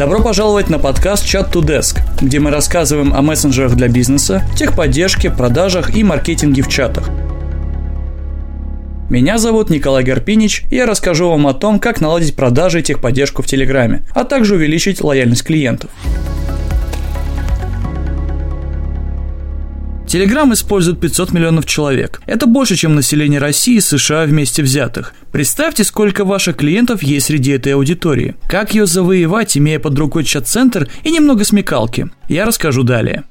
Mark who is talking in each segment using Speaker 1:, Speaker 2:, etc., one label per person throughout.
Speaker 1: Добро пожаловать на подкаст Chat to Desk, где мы рассказываем о мессенджерах для бизнеса, техподдержке, продажах и маркетинге в чатах. Меня зовут Николай Гарпинич, и я расскажу вам о том, как наладить продажи и техподдержку в Телеграме, а также увеличить лояльность клиентов. Телеграм использует 500 миллионов человек. Это больше, чем население России и США вместе взятых. Представьте, сколько ваших клиентов есть среди этой аудитории. Как ее завоевать, имея под рукой чат-центр и немного смекалки? Я расскажу далее.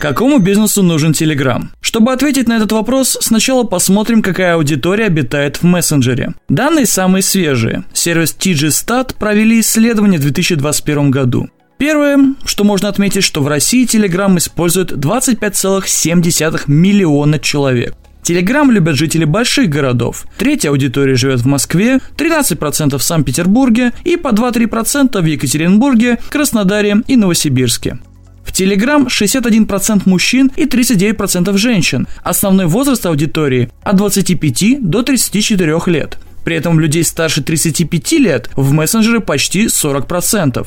Speaker 1: Какому бизнесу нужен Telegram? Чтобы ответить на этот вопрос, сначала посмотрим, какая аудитория обитает в мессенджере. Данные самые свежие. Сервис TGStat провели исследование в 2021 году. Первое, что можно отметить, что в России Telegram использует 25,7 миллиона человек. Телеграм любят жители больших городов. Третья аудитория живет в Москве, 13% в Санкт-Петербурге и по 2-3% в Екатеринбурге, Краснодаре и Новосибирске. В Телеграм 61% мужчин и 39% женщин. Основной возраст аудитории от 25 до 34 лет. При этом людей старше 35 лет в мессенджеры почти 40%.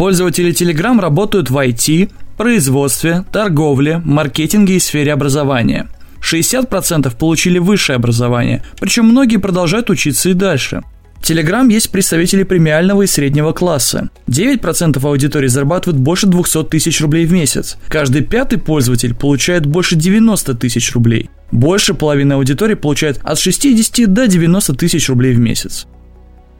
Speaker 1: Пользователи Telegram работают в IT, производстве, торговле, маркетинге и сфере образования. 60% получили высшее образование, причем многие продолжают учиться и дальше. Telegram есть представители премиального и среднего класса. 9% аудитории зарабатывают больше 200 тысяч рублей в месяц. Каждый пятый пользователь получает больше 90 тысяч рублей. Больше половины аудитории получает от 60 до 90 тысяч рублей в месяц.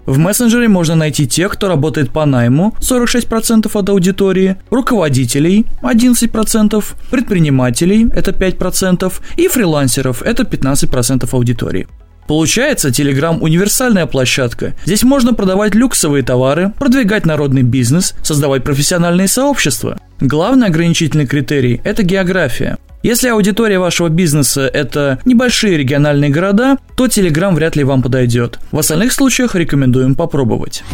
Speaker 1: В мессенджере можно найти тех, кто работает по найму, 46% от аудитории, руководителей, 11%, предпринимателей, это 5%, и фрилансеров, это 15% аудитории. Получается, Telegram универсальная площадка. Здесь можно продавать люксовые товары, продвигать народный бизнес, создавать профессиональные сообщества. Главный ограничительный критерий – это география. Если аудитория вашего бизнеса – это небольшие региональные города, то Telegram вряд ли вам подойдет. В остальных случаях рекомендуем попробовать.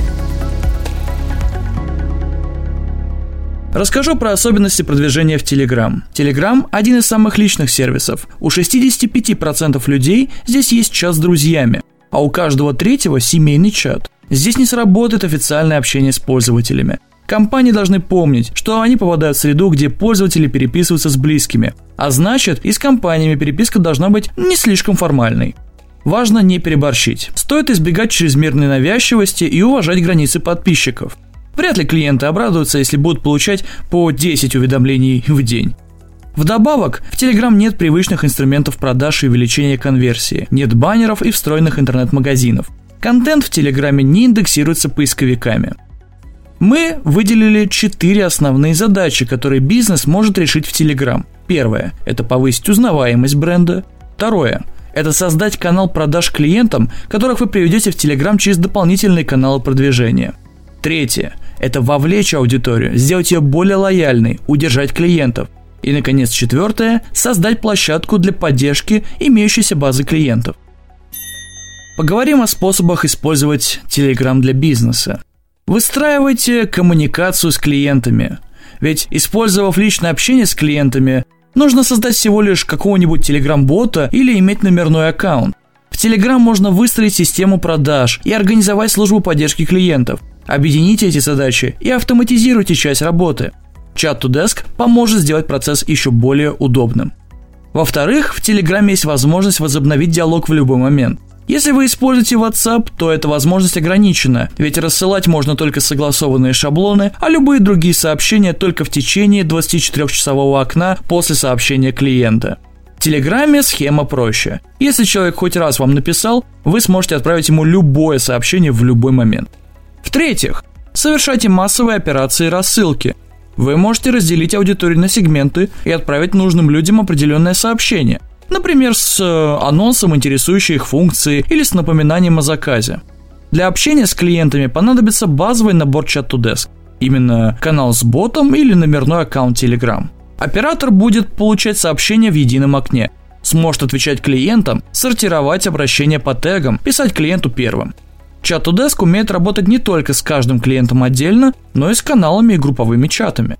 Speaker 1: Расскажу про особенности продвижения в Telegram. Telegram – один из самых личных сервисов. У 65% людей здесь есть чат с друзьями, а у каждого третьего – семейный чат. Здесь не сработает официальное общение с пользователями. Компании должны помнить, что они попадают в среду, где пользователи переписываются с близкими, а значит и с компаниями переписка должна быть не слишком формальной. Важно не переборщить. Стоит избегать чрезмерной навязчивости и уважать границы подписчиков. Вряд ли клиенты обрадуются, если будут получать по 10 уведомлений в день. Вдобавок, в Telegram нет привычных инструментов продаж и увеличения конверсии, нет баннеров и встроенных интернет-магазинов. Контент в Телеграме не индексируется поисковиками – мы выделили четыре основные задачи, которые бизнес может решить в Telegram. Первое – это повысить узнаваемость бренда. Второе – это создать канал продаж клиентам, которых вы приведете в Telegram через дополнительные каналы продвижения. Третье – это вовлечь аудиторию, сделать ее более лояльной, удержать клиентов. И, наконец, четвертое – создать площадку для поддержки имеющейся базы клиентов. Поговорим о способах использовать Telegram для бизнеса. Выстраивайте коммуникацию с клиентами. Ведь, использовав личное общение с клиентами, нужно создать всего лишь какого-нибудь телеграм-бота или иметь номерной аккаунт. В Telegram можно выстроить систему продаж и организовать службу поддержки клиентов. Объедините эти задачи и автоматизируйте часть работы. Chat to Desk поможет сделать процесс еще более удобным. Во-вторых, в Telegram есть возможность возобновить диалог в любой момент. Если вы используете WhatsApp, то эта возможность ограничена, ведь рассылать можно только согласованные шаблоны, а любые другие сообщения только в течение 24-часового окна после сообщения клиента. В Телеграме схема проще. Если человек хоть раз вам написал, вы сможете отправить ему любое сообщение в любой момент. В-третьих, совершайте массовые операции рассылки. Вы можете разделить аудиторию на сегменты и отправить нужным людям определенное сообщение – Например, с э, анонсом интересующей их функции или с напоминанием о заказе. Для общения с клиентами понадобится базовый набор Chat2Desk. Именно канал с ботом или номерной аккаунт Telegram. Оператор будет получать сообщения в едином окне, сможет отвечать клиентам, сортировать обращения по тегам, писать клиенту первым. Chat2Desk умеет работать не только с каждым клиентом отдельно, но и с каналами и групповыми чатами.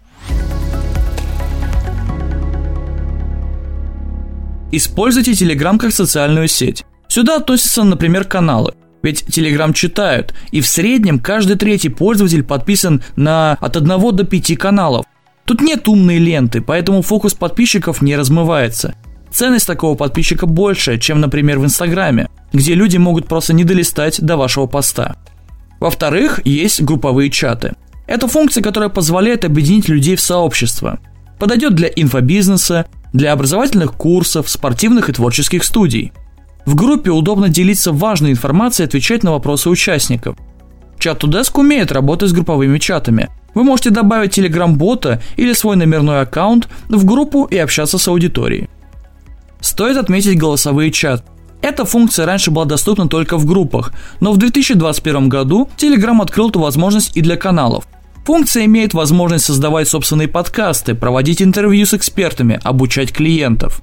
Speaker 1: Используйте Telegram как социальную сеть. Сюда относятся, например, каналы Ведь Telegram читают, и в среднем каждый третий пользователь подписан на от 1 до 5 каналов. Тут нет умной ленты, поэтому фокус подписчиков не размывается. Ценность такого подписчика больше, чем, например, в Инстаграме, где люди могут просто не долистать до вашего поста. Во-вторых, есть групповые чаты. Это функция, которая позволяет объединить людей в сообщество. Подойдет для инфобизнеса, для образовательных курсов, спортивных и творческих студий. В группе удобно делиться важной информацией и отвечать на вопросы участников. Чат Тудеск умеет работать с групповыми чатами. Вы можете добавить телеграм-бота или свой номерной аккаунт в группу и общаться с аудиторией. Стоит отметить голосовые чаты. Эта функция раньше была доступна только в группах, но в 2021 году Telegram открыл эту возможность и для каналов. Функция имеет возможность создавать собственные подкасты, проводить интервью с экспертами, обучать клиентов.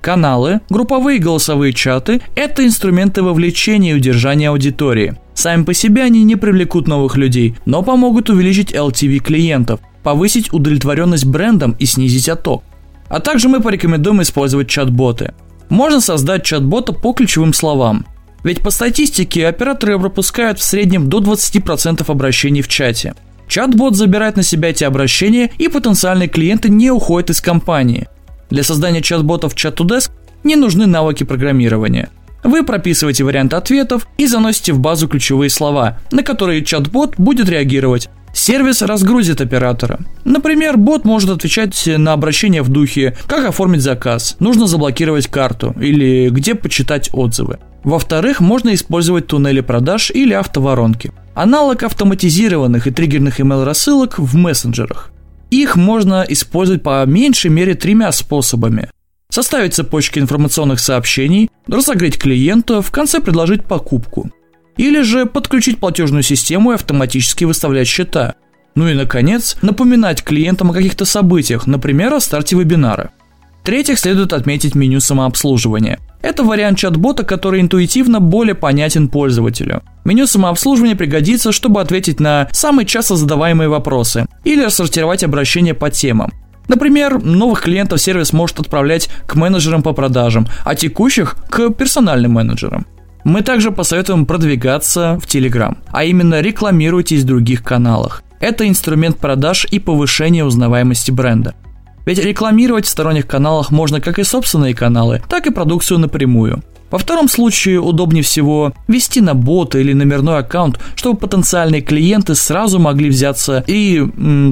Speaker 1: Каналы, групповые голосовые чаты – это инструменты вовлечения и удержания аудитории. Сами по себе они не привлекут новых людей, но помогут увеличить LTV клиентов, повысить удовлетворенность брендом и снизить отток. А также мы порекомендуем использовать чат-боты. Можно создать чат-бота по ключевым словам. Ведь по статистике операторы пропускают в среднем до 20% обращений в чате. Чат-бот забирает на себя эти обращения, и потенциальные клиенты не уходят из компании. Для создания чат-ботов в Chat2Desk не нужны навыки программирования. Вы прописываете вариант ответов и заносите в базу ключевые слова, на которые чат-бот будет реагировать. Сервис разгрузит оператора. Например, бот может отвечать на обращения в духе «Как оформить заказ?», «Нужно заблокировать карту» или «Где почитать отзывы?». Во-вторых, можно использовать туннели продаж или автоворонки. Аналог автоматизированных и триггерных email-рассылок в мессенджерах. Их можно использовать по меньшей мере тремя способами. Составить цепочки информационных сообщений, разогреть клиента, в конце предложить покупку – или же подключить платежную систему и автоматически выставлять счета. Ну и, наконец, напоминать клиентам о каких-то событиях, например, о старте вебинара. третьих, следует отметить меню самообслуживания. Это вариант чат-бота, который интуитивно более понятен пользователю. Меню самообслуживания пригодится, чтобы ответить на самые часто задаваемые вопросы или рассортировать обращения по темам. Например, новых клиентов сервис может отправлять к менеджерам по продажам, а текущих – к персональным менеджерам. Мы также посоветуем продвигаться в Telegram, а именно рекламируйтесь в других каналах. Это инструмент продаж и повышения узнаваемости бренда. Ведь рекламировать в сторонних каналах можно как и собственные каналы, так и продукцию напрямую. Во втором случае удобнее всего вести на бота или номерной аккаунт, чтобы потенциальные клиенты сразу могли взяться и,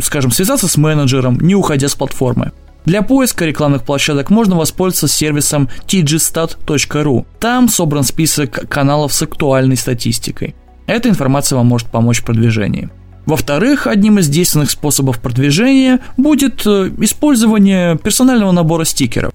Speaker 1: скажем, связаться с менеджером, не уходя с платформы. Для поиска рекламных площадок можно воспользоваться сервисом tgstat.ru. Там собран список каналов с актуальной статистикой. Эта информация вам может помочь в продвижении. Во-вторых, одним из действенных способов продвижения будет э, использование персонального набора стикеров.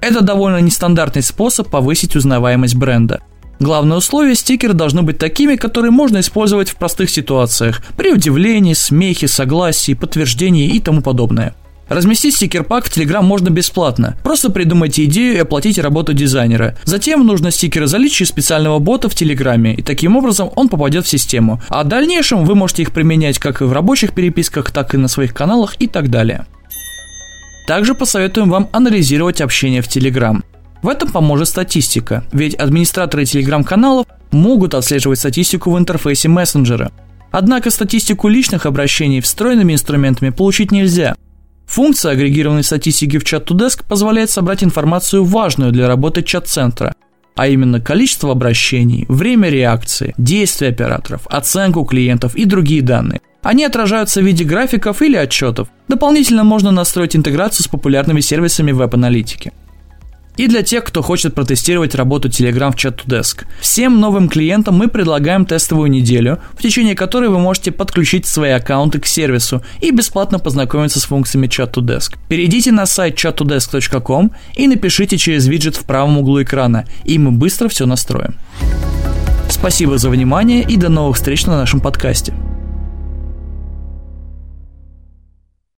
Speaker 1: Это довольно нестандартный способ повысить узнаваемость бренда. Главное условие – стикеры должны быть такими, которые можно использовать в простых ситуациях, при удивлении, смехе, согласии, подтверждении и тому подобное. Разместить стикер-пак в Telegram можно бесплатно. Просто придумайте идею и оплатите работу дизайнера. Затем нужно стикеры залить через специального бота в Телеграме, и таким образом он попадет в систему. А в дальнейшем вы можете их применять как и в рабочих переписках, так и на своих каналах и так далее. Также посоветуем вам анализировать общение в Telegram. В этом поможет статистика, ведь администраторы телеграм-каналов могут отслеживать статистику в интерфейсе мессенджера. Однако статистику личных обращений встроенными инструментами получить нельзя – Функция агрегированной статистики в Chat2Desk позволяет собрать информацию важную для работы чат-центра, а именно количество обращений, время реакции, действия операторов, оценку клиентов и другие данные. Они отражаются в виде графиков или отчетов. Дополнительно можно настроить интеграцию с популярными сервисами веб-аналитики и для тех, кто хочет протестировать работу Telegram в Chat2Desk. Всем новым клиентам мы предлагаем тестовую неделю, в течение которой вы можете подключить свои аккаунты к сервису и бесплатно познакомиться с функциями Chat2Desk. Перейдите на сайт chat2desk.com и напишите через виджет в правом углу экрана, и мы быстро все настроим. Спасибо за внимание и до новых встреч на нашем подкасте.